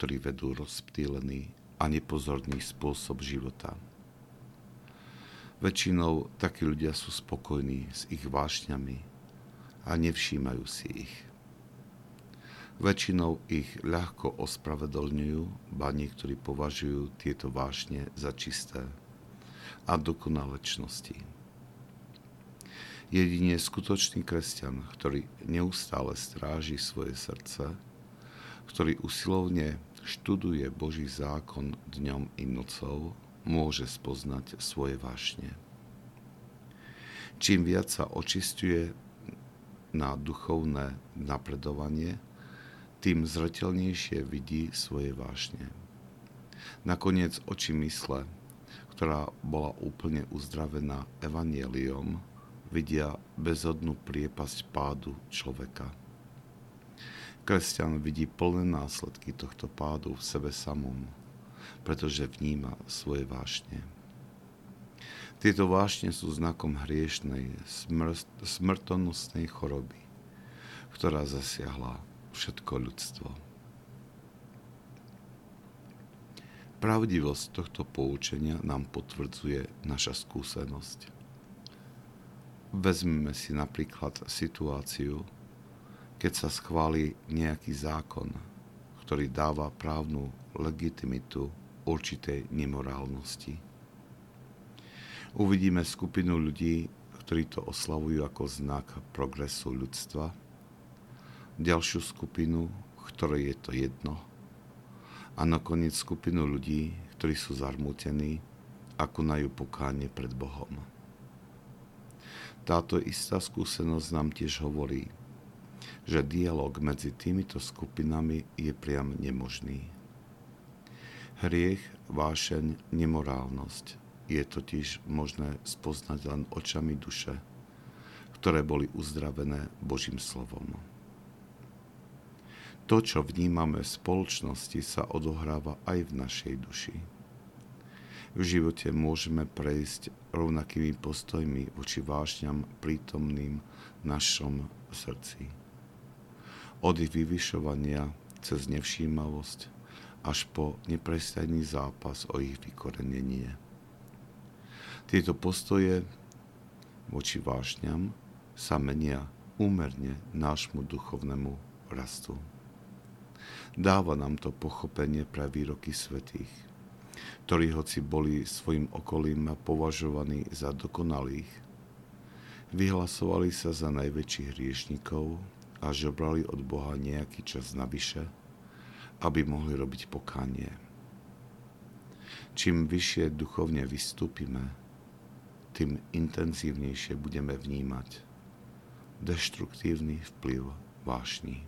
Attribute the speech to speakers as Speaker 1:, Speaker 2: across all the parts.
Speaker 1: ktorí vedú rozptýlený a nepozorný spôsob života. Väčšinou takí ľudia sú spokojní s ich vášňami a nevšímajú si ich. Väčšinou ich ľahko ospravedlňujú, ba niektorí považujú tieto vášne za čisté a dokonalečnosti. Jedine skutočný kresťan, ktorý neustále stráži svoje srdce, ktorý usilovne študuje Boží zákon dňom i nocou, môže spoznať svoje vášne. Čím viac sa očistuje na duchovné napredovanie, tým zretelnejšie vidí svoje vášne. Nakoniec oči mysle, ktorá bola úplne uzdravená evanieliom, vidia bezodnú priepasť pádu človeka – Kresťan vidí plné následky tohto pádu v sebe samom, pretože vníma svoje vášne. Tieto vášne sú znakom hriešnej, smr- smrtonosnej choroby, ktorá zasiahla všetko ľudstvo. Pravdivosť tohto poučenia nám potvrdzuje naša skúsenosť. Vezmeme si napríklad situáciu, keď sa schváli nejaký zákon, ktorý dáva právnu legitimitu určitej nemorálnosti. Uvidíme skupinu ľudí, ktorí to oslavujú ako znak progresu ľudstva, ďalšiu skupinu, ktorej je to jedno, a nakoniec skupinu ľudí, ktorí sú zarmútení a konajú pokánie pred Bohom. Táto istá skúsenosť nám tiež hovorí, že dialog medzi týmito skupinami je priam nemožný. Hriech, vášeň, nemorálnosť je totiž možné spoznať len očami duše, ktoré boli uzdravené Božím slovom. To, čo vnímame v spoločnosti, sa odohráva aj v našej duši. V živote môžeme prejsť rovnakými postojmi voči vášňam prítomným v našom srdci od ich vyvyšovania cez nevšímavosť až po neprestajný zápas o ich vykorenenie. Tieto postoje voči vášňam sa menia úmerne nášmu duchovnému rastu. Dáva nám to pochopenie pre výroky svetých, ktorí hoci boli svojim okolím považovaní za dokonalých, vyhlasovali sa za najväčších hriešnikov a žobrali od Boha nejaký čas navyše, aby mohli robiť pokánie. Čím vyššie duchovne vystúpime, tým intenzívnejšie budeme vnímať deštruktívny vplyv vášní.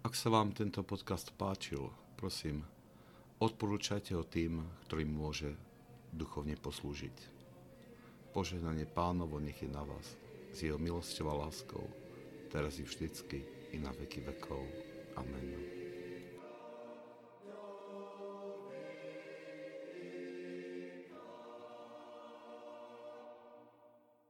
Speaker 1: Ak sa vám tento podcast páčil, prosím, odporúčajte ho tým, ktorým môže duchovne poslúžiť. Požehnanie pánovo nech je na vás s jeho milosťou a láskou, teraz i vždycky, i na veky vekov. Amen.